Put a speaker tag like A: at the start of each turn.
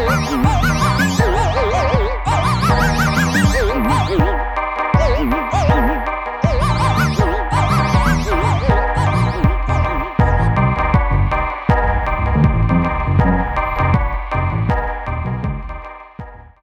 A: Oh,